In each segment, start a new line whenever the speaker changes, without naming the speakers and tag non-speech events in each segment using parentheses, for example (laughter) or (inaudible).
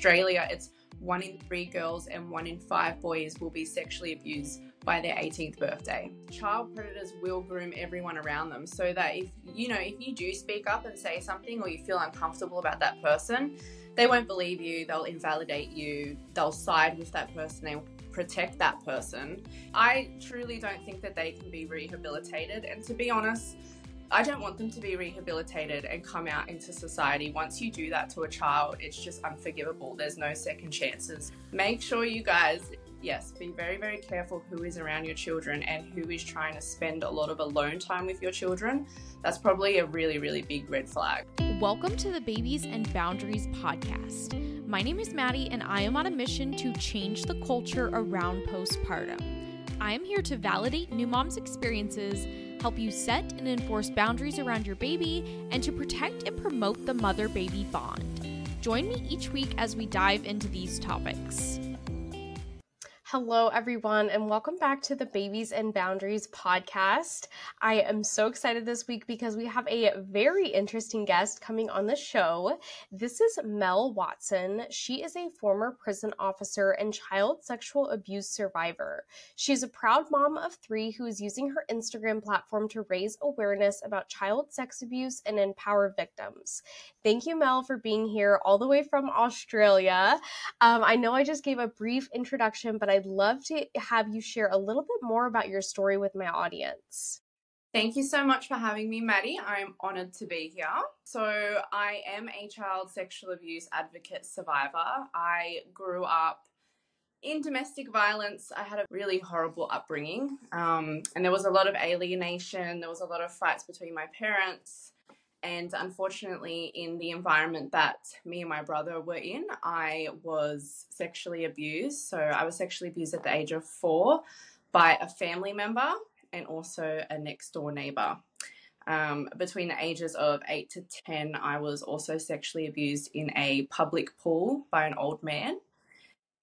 Australia, it's one in three girls and one in five boys will be sexually abused by their 18th birthday. Child predators will groom everyone around them so that if you know if you do speak up and say something or you feel uncomfortable about that person, they won't believe you, they'll invalidate you, they'll side with that person, they'll protect that person. I truly don't think that they can be rehabilitated and to be honest, I don't want them to be rehabilitated and come out into society. Once you do that to a child, it's just unforgivable. There's no second chances. Make sure you guys, yes, be very, very careful who is around your children and who is trying to spend a lot of alone time with your children. That's probably a really, really big red flag.
Welcome to the Babies and Boundaries podcast. My name is Maddie, and I am on a mission to change the culture around postpartum. I am here to validate new moms' experiences help you set and enforce boundaries around your baby, and to protect and promote the mother baby bond. Join me each week as we dive into these topics.
Hello, everyone, and welcome back to the Babies and Boundaries podcast. I am so excited this week because we have a very interesting guest coming on the show. This is Mel Watson. She is a former prison officer and child sexual abuse survivor. She's a proud mom of three who is using her Instagram platform to raise awareness about child sex abuse and empower victims. Thank you, Mel, for being here all the way from Australia. Um, I know I just gave a brief introduction, but I I'd love to have you share a little bit more about your story with my audience.
Thank you so much for having me, Maddie. I'm honored to be here. So, I am a child sexual abuse advocate survivor. I grew up in domestic violence. I had a really horrible upbringing, um, and there was a lot of alienation, there was a lot of fights between my parents. And unfortunately, in the environment that me and my brother were in, I was sexually abused. So I was sexually abused at the age of four by a family member and also a next door neighbor. Um, between the ages of 8 to 10, I was also sexually abused in a public pool by an old man.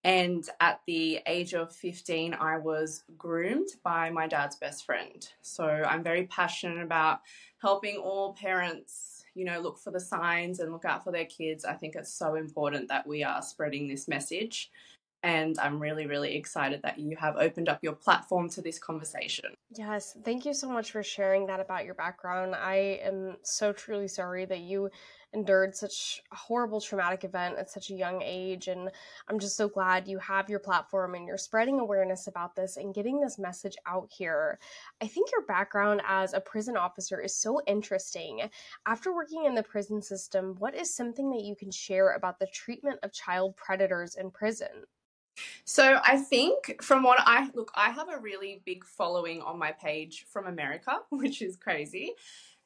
And at the age of 15, I was groomed by my dad's best friend. So I'm very passionate about helping all parents, you know, look for the signs and look out for their kids. I think it's so important that we are spreading this message. And I'm really, really excited that you have opened up your platform to this conversation.
Yes, thank you so much for sharing that about your background. I am so truly sorry that you endured such a horrible traumatic event at such a young age. And I'm just so glad you have your platform and you're spreading awareness about this and getting this message out here. I think your background as a prison officer is so interesting. After working in the prison system, what is something that you can share about the treatment of child predators in prison?
So I think from what I look, I have a really big following on my page from America, (laughs) which is crazy.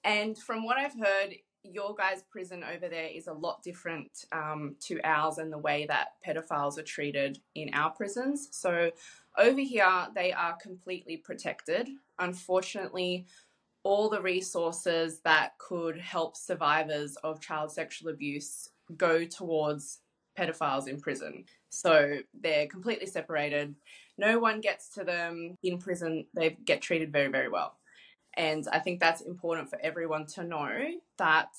And from what I've heard, your guys' prison over there is a lot different um, to ours and the way that pedophiles are treated in our prisons. So over here, they are completely protected. Unfortunately, all the resources that could help survivors of child sexual abuse go towards pedophiles in prison. So they're completely separated. No one gets to them in prison. They get treated very, very well. And I think that's important for everyone to know that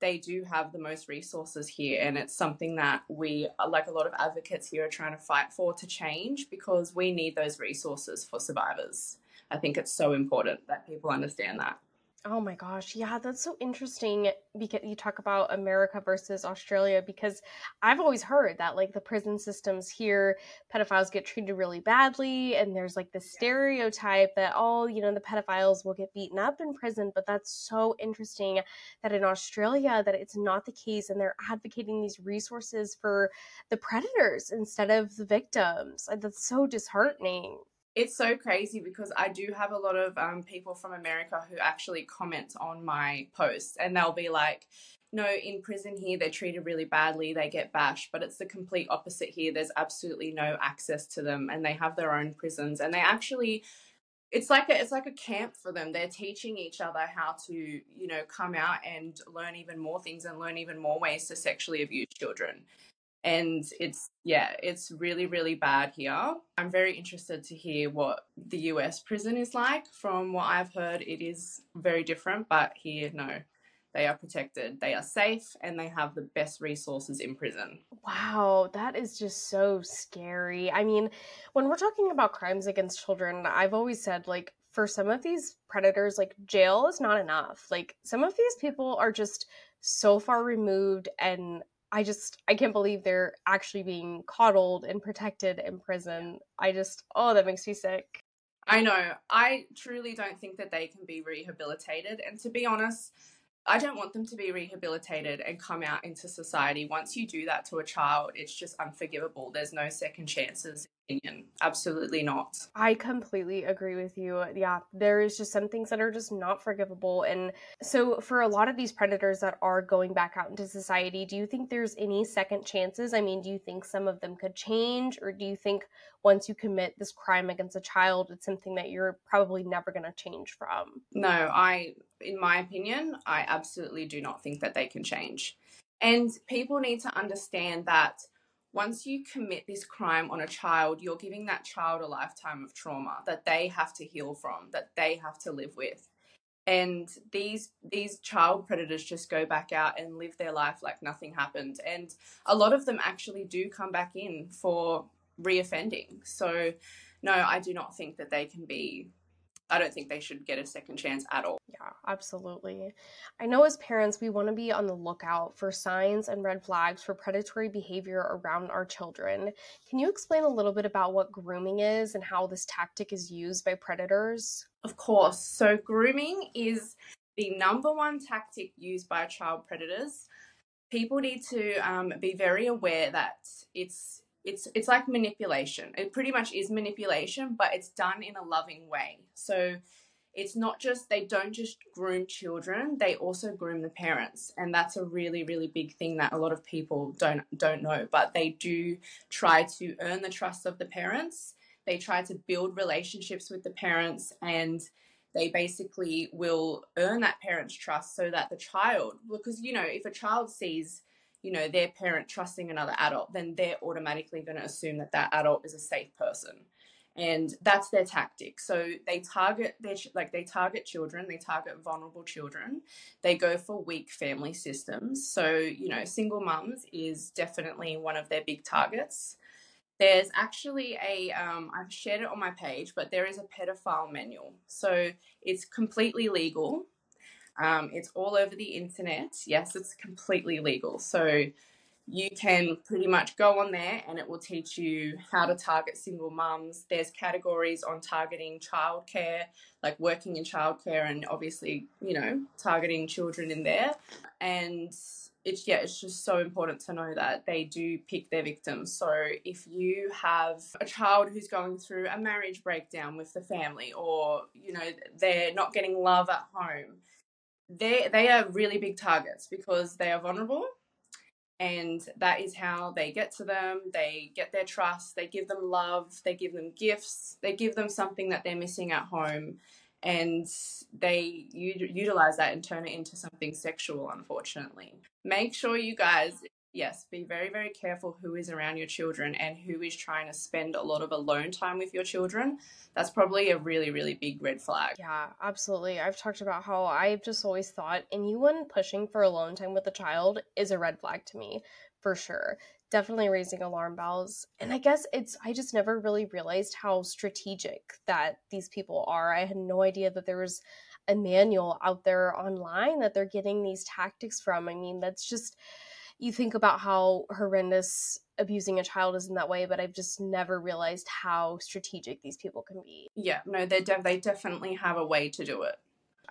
they do have the most resources here. And it's something that we, like a lot of advocates here, are trying to fight for to change because we need those resources for survivors. I think it's so important that people understand that.
Oh my gosh. Yeah, that's so interesting because you talk about America versus Australia because I've always heard that like the prison systems here pedophiles get treated really badly and there's like the stereotype that all, oh, you know, the pedophiles will get beaten up in prison, but that's so interesting that in Australia that it's not the case and they're advocating these resources for the predators instead of the victims. That's so disheartening
it's so crazy because I do have a lot of um, people from America who actually comment on my posts and they'll be like, no, in prison here, they're treated really badly, they get bashed, but it's the complete opposite here. There's absolutely no access to them and they have their own prisons and they actually it's like a it's like a camp for them. They're teaching each other how to, you know, come out and learn even more things and learn even more ways to sexually abuse children and it's yeah it's really really bad here i'm very interested to hear what the us prison is like from what i've heard it is very different but here no they are protected, they are safe, and they have the best resources in prison.
Wow, that is just so scary. I mean, when we're talking about crimes against children, I've always said, like, for some of these predators, like, jail is not enough. Like, some of these people are just so far removed and I just I can't believe they're actually being coddled and protected in prison. I just oh that makes me sick.
I know. I truly don't think that they can be rehabilitated and to be honest, I don't want them to be rehabilitated and come out into society. Once you do that to a child, it's just unforgivable. There's no second chances. Opinion. Absolutely not.
I completely agree with you. Yeah, there is just some things that are just not forgivable. And so, for a lot of these predators that are going back out into society, do you think there's any second chances? I mean, do you think some of them could change, or do you think once you commit this crime against a child, it's something that you're probably never going to change from?
No, I in my opinion, I absolutely do not think that they can change. And people need to understand that once you commit this crime on a child, you're giving that child a lifetime of trauma that they have to heal from, that they have to live with. And these these child predators just go back out and live their life like nothing happened. And a lot of them actually do come back in for reoffending. So no, I do not think that they can be I don't think they should get a second chance at all.
Yeah, absolutely. I know as parents, we want to be on the lookout for signs and red flags for predatory behavior around our children. Can you explain a little bit about what grooming is and how this tactic is used by predators?
Of course. So, grooming is the number one tactic used by child predators. People need to um, be very aware that it's it's it's like manipulation. It pretty much is manipulation, but it's done in a loving way. So it's not just they don't just groom children, they also groom the parents. And that's a really really big thing that a lot of people don't don't know, but they do try to earn the trust of the parents. They try to build relationships with the parents and they basically will earn that parent's trust so that the child because you know if a child sees you know their parent trusting another adult then they're automatically going to assume that that adult is a safe person. And that's their tactic. So they target their like they target children they target vulnerable children. They go for weak family systems. So you know single mums is definitely one of their big targets. There's actually a um, i've shared it on my page but there is a pedophile manual. So it's completely legal um, it's all over the internet. Yes, it's completely legal. So you can pretty much go on there and it will teach you how to target single mums. There's categories on targeting childcare, like working in childcare, and obviously, you know, targeting children in there. And it's yeah, it's just so important to know that they do pick their victims. So if you have a child who's going through a marriage breakdown with the family, or you know they're not getting love at home, they they are really big targets because they are vulnerable and that is how they get to them. They get their trust they give them love they give them gifts they give them something that they're missing at home and they u- utilize that and turn it into something sexual unfortunately. Make sure you guys yes, be very, very careful who is around your children and who is trying to spend a lot of alone time with your children. That's probably a really, really big red flag.
Yeah, absolutely. I've talked about how I've just always thought anyone pushing for alone time with a child is a red flag to me, for sure. Definitely raising alarm bells. And I guess it's, I just never really realized how strategic that these people are. I had no idea that there was a manual out there online that they're getting these tactics from. I mean, that's just you think about how horrendous abusing a child is in that way, but I've just never realized how strategic these people can be.
Yeah, no, they de- they definitely have a way to do it.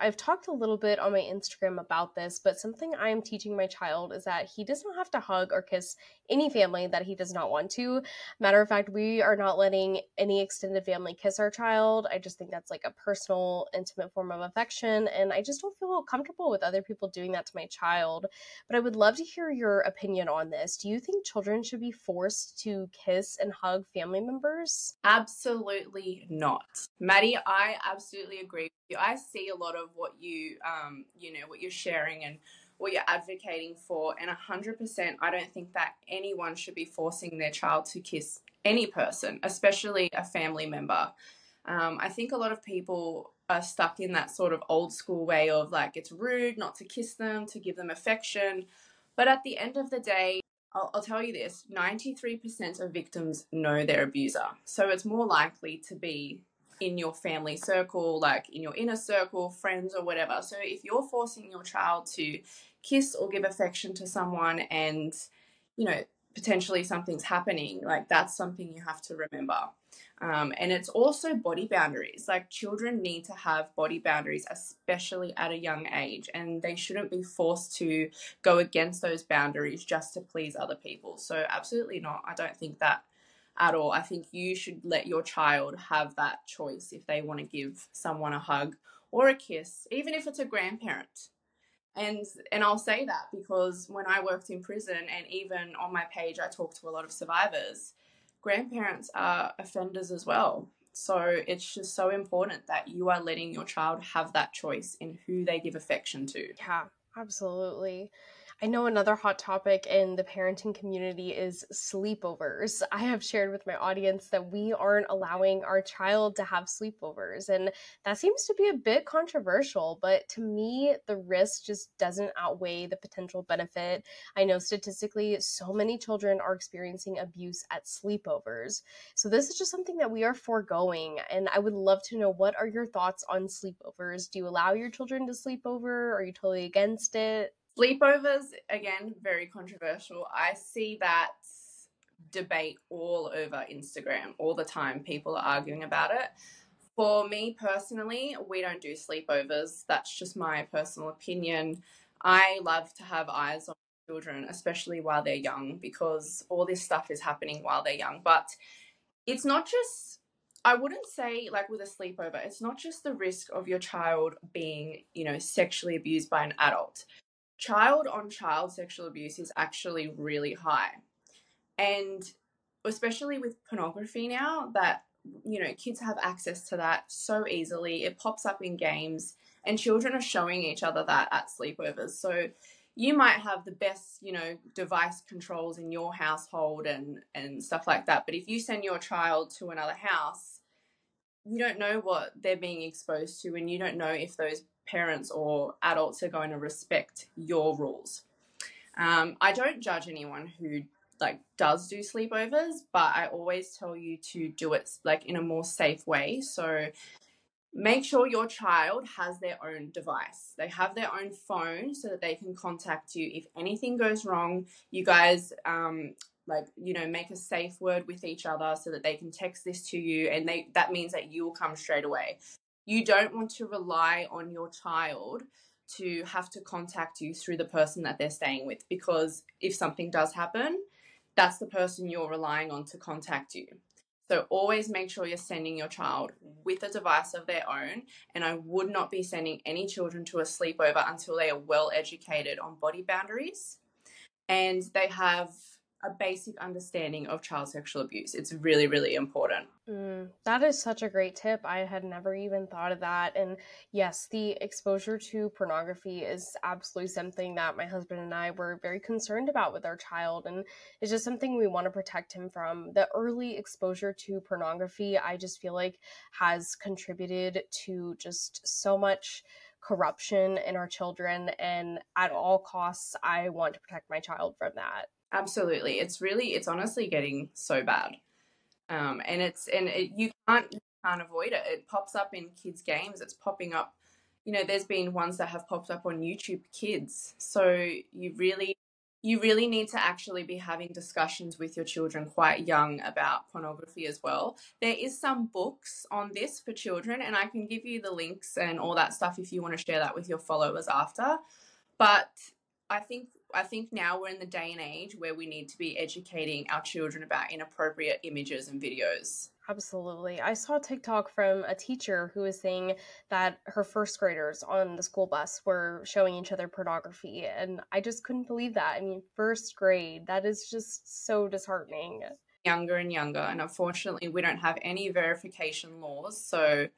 I've talked a little bit on my Instagram about this, but something I am teaching my child is that he does not have to hug or kiss any family that he does not want to. Matter of fact, we are not letting any extended family kiss our child. I just think that's like a personal, intimate form of affection, and I just don't feel comfortable with other people doing that to my child. But I would love to hear your opinion on this. Do you think children should be forced to kiss and hug family members?
Absolutely not. Maddie, I absolutely agree I see a lot of what you, um, you know, what you're sharing and what you're advocating for, and 100%, I don't think that anyone should be forcing their child to kiss any person, especially a family member. Um, I think a lot of people are stuck in that sort of old school way of like it's rude not to kiss them, to give them affection. But at the end of the day, I'll, I'll tell you this 93% of victims know their abuser. So it's more likely to be in your family circle, like in your inner circle, friends, or whatever. So if you're forcing your child to kiss or give affection to someone and, you know, potentially something's happening, like that's something you have to remember. Um, and it's also body boundaries. Like children need to have body boundaries, especially at a young age, and they shouldn't be forced to go against those boundaries just to please other people. So, absolutely not. I don't think that at all. I think you should let your child have that choice if they want to give someone a hug or a kiss, even if it's a grandparent. And and I'll say that because when I worked in prison and even on my page I talk to a lot of survivors, grandparents are offenders as well. So it's just so important that you are letting your child have that choice in who they give affection to.
Yeah, absolutely. I know another hot topic in the parenting community is sleepovers. I have shared with my audience that we aren't allowing our child to have sleepovers, and that seems to be a bit controversial, but to me, the risk just doesn't outweigh the potential benefit. I know statistically, so many children are experiencing abuse at sleepovers. So, this is just something that we are foregoing, and I would love to know what are your thoughts on sleepovers? Do you allow your children to sleep over? Are you totally against it?
Sleepovers, again, very controversial. I see that debate all over Instagram all the time. People are arguing about it. For me personally, we don't do sleepovers. That's just my personal opinion. I love to have eyes on children, especially while they're young, because all this stuff is happening while they're young. But it's not just I wouldn't say like with a sleepover, it's not just the risk of your child being, you know, sexually abused by an adult child on child sexual abuse is actually really high. And especially with pornography now, that, you know, kids have access to that so easily. It pops up in games, and children are showing each other that at sleepovers. So you might have the best, you know, device controls in your household and, and stuff like that. But if you send your child to another house, you don't know what they're being exposed to, and you don't know if those parents or adults are going to respect your rules. Um, I don't judge anyone who like does do sleepovers, but I always tell you to do it like in a more safe way. So make sure your child has their own device. They have their own phone so that they can contact you if anything goes wrong. You guys um, like you know make a safe word with each other so that they can text this to you and they that means that you will come straight away you don't want to rely on your child to have to contact you through the person that they're staying with because if something does happen, that's the person you're relying on to contact you. So always make sure you're sending your child with a device of their own. And I would not be sending any children to a sleepover until they are well educated on body boundaries and they have a basic understanding of child sexual abuse. It's really, really important.
Mm, that is such a great tip. I had never even thought of that. And yes, the exposure to pornography is absolutely something that my husband and I were very concerned about with our child. And it's just something we want to protect him from. The early exposure to pornography, I just feel like, has contributed to just so much corruption in our children. And at all costs, I want to protect my child from that.
Absolutely. It's really, it's honestly getting so bad. Um, and it's, and it, you can't, you can't avoid it. It pops up in kids' games. It's popping up, you know, there's been ones that have popped up on YouTube Kids. So you really, you really need to actually be having discussions with your children quite young about pornography as well. There is some books on this for children, and I can give you the links and all that stuff if you want to share that with your followers after. But I think I think now we're in the day and age where we need to be educating our children about inappropriate images and videos.
Absolutely. I saw a TikTok from a teacher who was saying that her first graders on the school bus were showing each other pornography. And I just couldn't believe that. I mean, first grade, that is just so disheartening.
Younger and younger. And unfortunately, we don't have any verification laws. So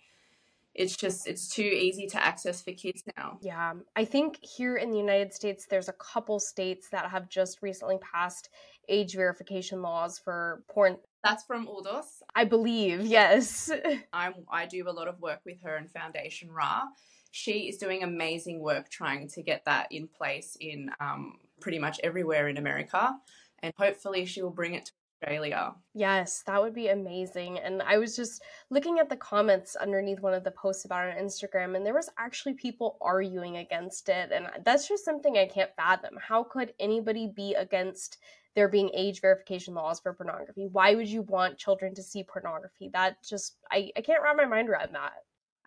it's just it's too easy to access for kids now.
Yeah. I think here in the United States there's a couple states that have just recently passed age verification laws for porn.
That's from Uldus.
I believe, yes. (laughs)
I'm I do a lot of work with her and Foundation Ra. She is doing amazing work trying to get that in place in um, pretty much everywhere in America, and hopefully she will bring it to Australia.
Yes, that would be amazing. And I was just looking at the comments underneath one of the posts about it on Instagram, and there was actually people arguing against it. And that's just something I can't fathom. How could anybody be against there being age verification laws for pornography? Why would you want children to see pornography? That just I, I can't wrap my mind around that.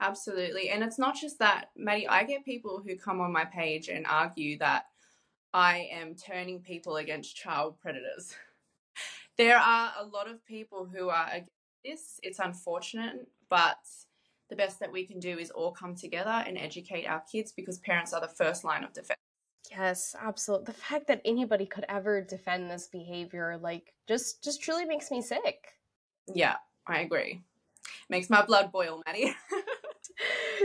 Absolutely. And it's not just that, Maddie, I get people who come on my page and argue that I am turning people against child predators. (laughs) there are a lot of people who are against this. It's unfortunate, but the best that we can do is all come together and educate our kids because parents are the first line of defense.
Yes, absolutely. The fact that anybody could ever defend this behavior like just just truly makes me sick.
Yeah, I agree. Makes my blood boil, Maddie. (laughs)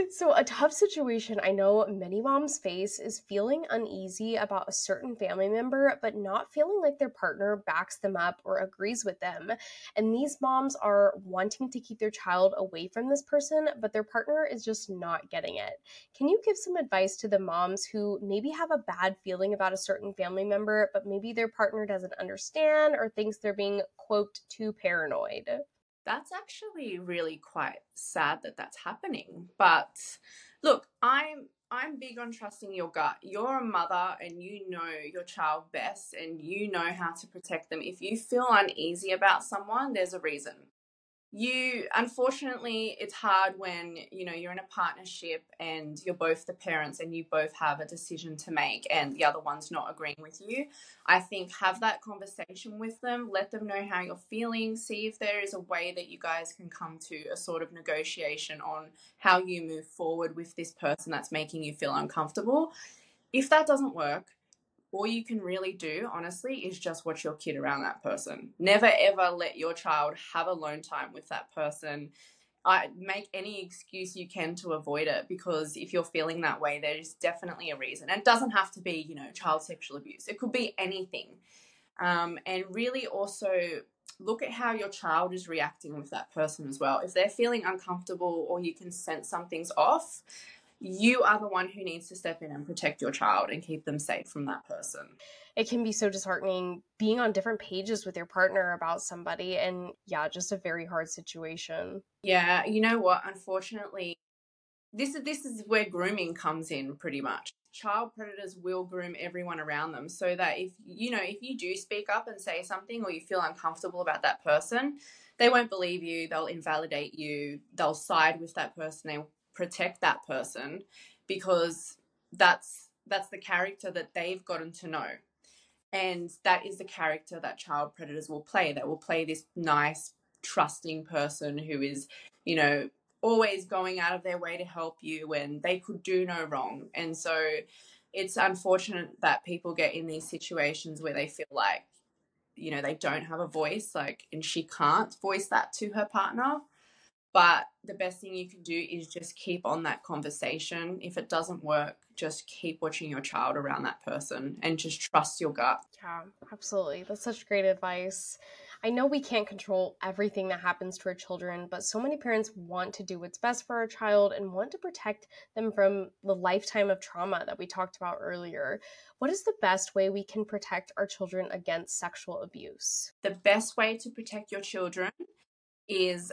so, a tough situation I know many moms face is feeling uneasy about a certain family member, but not feeling like their partner backs them up or agrees with them. And these moms are wanting to keep their child away from this person, but their partner is just not getting it. Can you give some advice to the moms who maybe have a bad feeling about a certain family member, but maybe their partner doesn't understand or thinks they're being, quote, too paranoid?
That's actually really quite sad that that's happening. But look, I'm I'm big on trusting your gut. You're a mother and you know your child best and you know how to protect them. If you feel uneasy about someone, there's a reason you unfortunately it's hard when you know you're in a partnership and you're both the parents and you both have a decision to make and the other one's not agreeing with you. I think have that conversation with them let them know how you're feeling see if there is a way that you guys can come to a sort of negotiation on how you move forward with this person that's making you feel uncomfortable. If that doesn't work all you can really do, honestly, is just watch your kid around that person. Never ever let your child have alone time with that person. I make any excuse you can to avoid it because if you're feeling that way, there's definitely a reason. And it doesn't have to be, you know, child sexual abuse. It could be anything. Um, and really also look at how your child is reacting with that person as well. If they're feeling uncomfortable or you can sense something's off, you are the one who needs to step in and protect your child and keep them safe from that person.
It can be so disheartening being on different pages with your partner about somebody and yeah, just a very hard situation.
Yeah, you know what? Unfortunately, this is this is where grooming comes in pretty much. Child predators will groom everyone around them so that if you know, if you do speak up and say something or you feel uncomfortable about that person, they won't believe you, they'll invalidate you, they'll side with that person, they protect that person because that's that's the character that they've gotten to know. And that is the character that child predators will play. That will play this nice trusting person who is you know always going out of their way to help you when they could do no wrong. And so it's unfortunate that people get in these situations where they feel like you know they don't have a voice like and she can't voice that to her partner but the best thing you can do is just keep on that conversation. If it doesn't work, just keep watching your child around that person and just trust your gut.
Yeah, absolutely. That's such great advice. I know we can't control everything that happens to our children, but so many parents want to do what's best for our child and want to protect them from the lifetime of trauma that we talked about earlier. What is the best way we can protect our children against sexual abuse?
The best way to protect your children is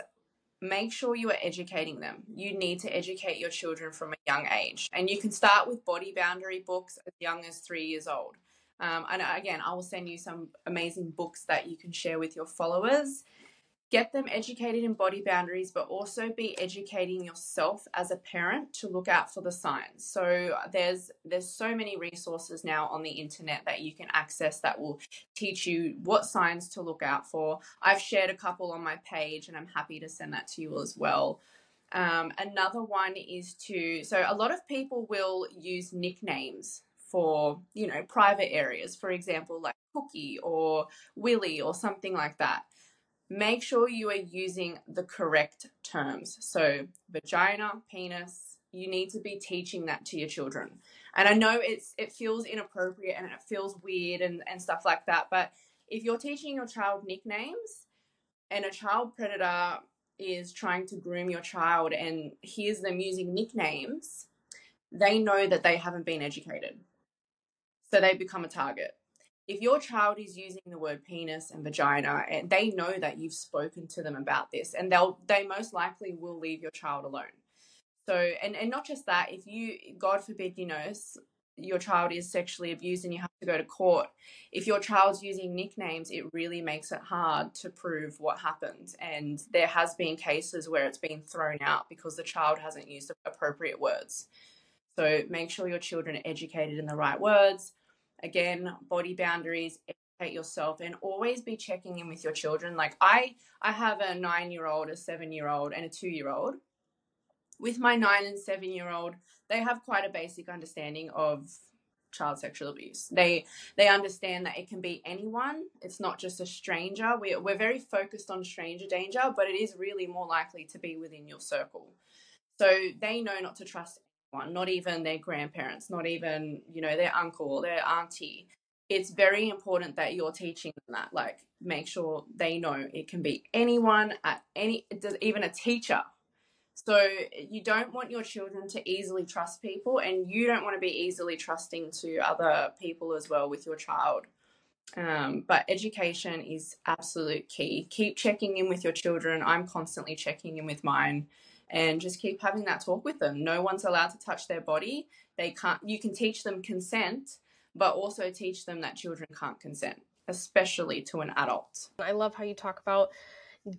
make sure you are educating them. You need to educate your children from a young age. And you can start with body boundary books as young as three years old. Um, and again, I will send you some amazing books that you can share with your followers get them educated in body boundaries but also be educating yourself as a parent to look out for the signs. So there's there's so many resources now on the internet that you can access that will teach you what signs to look out for. I've shared a couple on my page and i'm happy to send that to you as well. Um, another one is to so a lot of people will use nicknames for you know private areas. For example like cookie or willie or something like that make sure you are using the correct terms. So, vagina, penis, you need to be teaching that to your children. And I know it's it feels inappropriate and it feels weird and, and stuff like that, but if you're teaching your child nicknames and a child predator is trying to groom your child and hears them using nicknames, they know that they haven't been educated. So they become a target if your child is using the word penis and vagina and they know that you've spoken to them about this and they'll they most likely will leave your child alone. So and and not just that if you god forbid you know your child is sexually abused and you have to go to court if your child's using nicknames it really makes it hard to prove what happened. And there has been cases where it's been thrown out because the child hasn't used the appropriate words. So make sure your children are educated in the right words again body boundaries educate yourself and always be checking in with your children. Like i i have a nine year old a seven year old and a two year old with my nine and seven year old they have quite a basic understanding of child sexual abuse. They they understand that it can be anyone. It's not just a stranger. We're, we're very focused on stranger danger but it is really more likely to be within your circle. So they know not to trust one, not even their grandparents, not even, you know, their uncle, or their auntie. It's very important that you're teaching them that. Like, make sure they know it can be anyone at any, even a teacher. So you don't want your children to easily trust people, and you don't want to be easily trusting to other people as well with your child. Um, but education is absolute key. Keep checking in with your children. I'm constantly checking in with mine and just keep having that talk with them. No one's allowed to touch their body. They can't you can teach them consent, but also teach them that children can't consent, especially to an adult.
I love how you talk about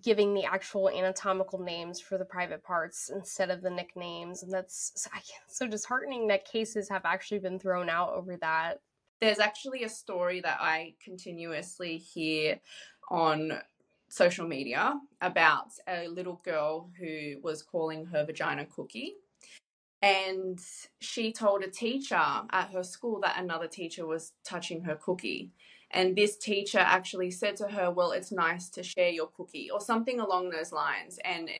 giving the actual anatomical names for the private parts instead of the nicknames and that's so disheartening that cases have actually been thrown out over that
there's actually a story that i continuously hear on social media about a little girl who was calling her vagina cookie. And she told a teacher at her school that another teacher was touching her cookie. And this teacher actually said to her, Well, it's nice to share your cookie, or something along those lines. And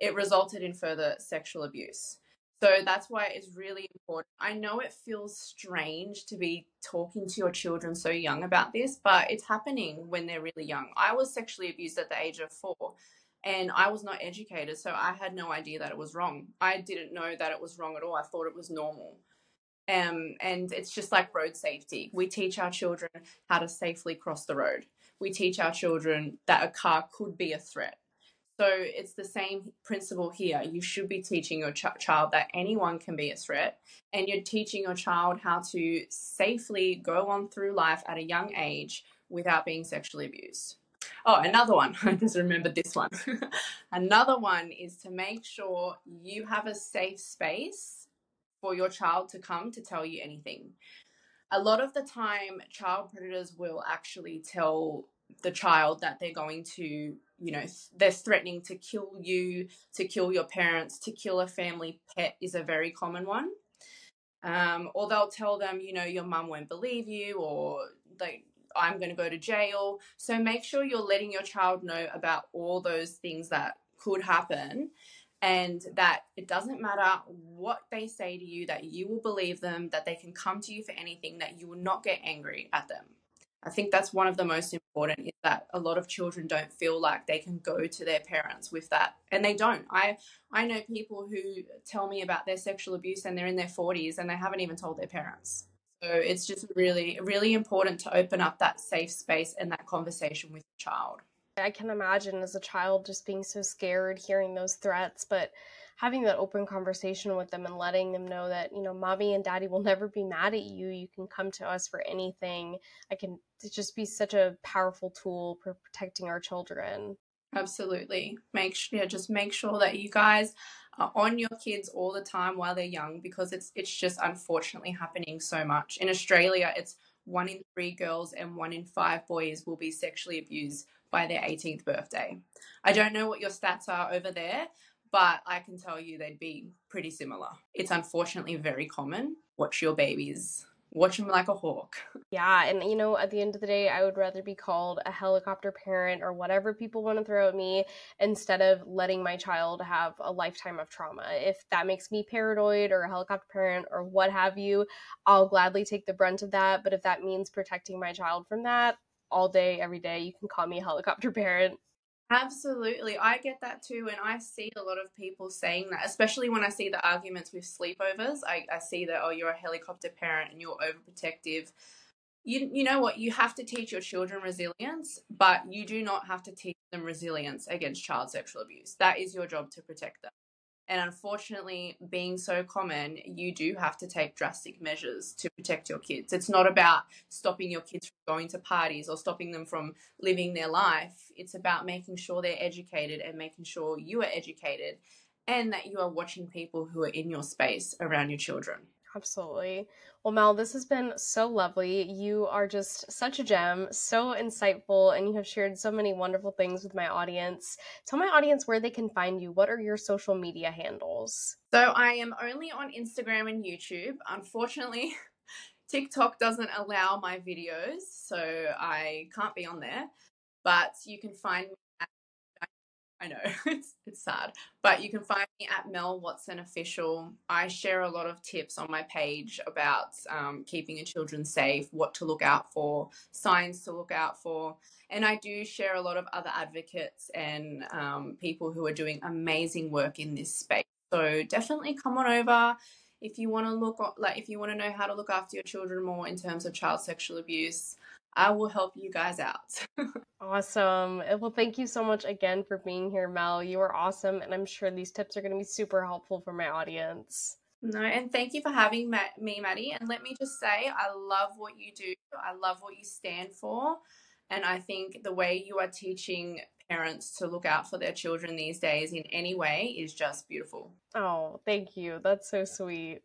it resulted in further sexual abuse. So that's why it's really important. I know it feels strange to be talking to your children so young about this, but it's happening when they're really young. I was sexually abused at the age of four and I was not educated, so I had no idea that it was wrong. I didn't know that it was wrong at all. I thought it was normal. Um, and it's just like road safety. We teach our children how to safely cross the road. We teach our children that a car could be a threat so it's the same principle here. You should be teaching your ch- child that anyone can be a threat, and you're teaching your child how to safely go on through life at a young age without being sexually abused. Oh, another one. (laughs) I just remembered this one. (laughs) another one is to make sure you have a safe space for your child to come to tell you anything. A lot of the time, child predators will actually tell the child that they're going to you know they're threatening to kill you to kill your parents to kill a family pet is a very common one. Um, or they'll tell them you know your mum won't believe you or like i'm going to go to jail. So make sure you're letting your child know about all those things that could happen and that it doesn't matter what they say to you that you will believe them that they can come to you for anything that you will not get angry at them I think that's one of the most important is that a lot of children don't feel like they can go to their parents with that and they don't. I I know people who tell me about their sexual abuse and they're in their 40s and they haven't even told their parents. So it's just really really important to open up that safe space and that conversation with the child.
I can imagine as a child just being so scared hearing those threats, but having that open conversation with them and letting them know that you know mommy and daddy will never be mad at you. You can come to us for anything. I can just be such a powerful tool for protecting our children.
Absolutely. Make sure yeah, just make sure that you guys are on your kids all the time while they're young because it's it's just unfortunately happening so much. In australia it's one in three girls and one in five boys will be sexually abused by their 18th birthday. I don't know what your stats are over there, but I can tell you they'd be pretty similar. It's unfortunately very common. Watch your babies watch them like a hawk. (laughs)
Yeah, and you know, at the end of the day, I would rather be called a helicopter parent or whatever people want to throw at me instead of letting my child have a lifetime of trauma. If that makes me paranoid or a helicopter parent or what have you, I'll gladly take the brunt of that. But if that means protecting my child from that all day, every day, you can call me a helicopter (laughs) parent.
Absolutely. I get that too. And I see a lot of people saying that, especially when I see the arguments with sleepovers. I, I see that, oh, you're a helicopter parent and you're overprotective. You, you know what? You have to teach your children resilience, but you do not have to teach them resilience against child sexual abuse. That is your job to protect them. And unfortunately, being so common, you do have to take drastic measures to protect your kids. It's not about stopping your kids from going to parties or stopping them from living their life. It's about making sure they're educated and making sure you are educated and that you are watching people who are in your space around your children.
Absolutely. Well, Mel, this has been so lovely. You are just such a gem, so insightful, and you have shared so many wonderful things with my audience. Tell my audience where they can find you. What are your social media handles?
So I am only on Instagram and YouTube. Unfortunately, (laughs) TikTok doesn't allow my videos, so I can't be on there. But you can find me I know (laughs) it's it's sad, but you can find me at Mel Watson Official. I share a lot of tips on my page about um, keeping your children safe, what to look out for, signs to look out for, and I do share a lot of other advocates and um, people who are doing amazing work in this space. So definitely come on over if you want to look like if you want to know how to look after your children more in terms of child sexual abuse. I will help you guys out. (laughs)
awesome. Well, thank you so much again for being here, Mel. You are awesome, and I'm sure these tips are going to be super helpful for my audience.
No, and thank you for having me, Maddie. And let me just say, I love what you do. I love what you stand for. And I think the way you are teaching parents to look out for their children these days in any way is just beautiful.
Oh, thank you. That's so sweet.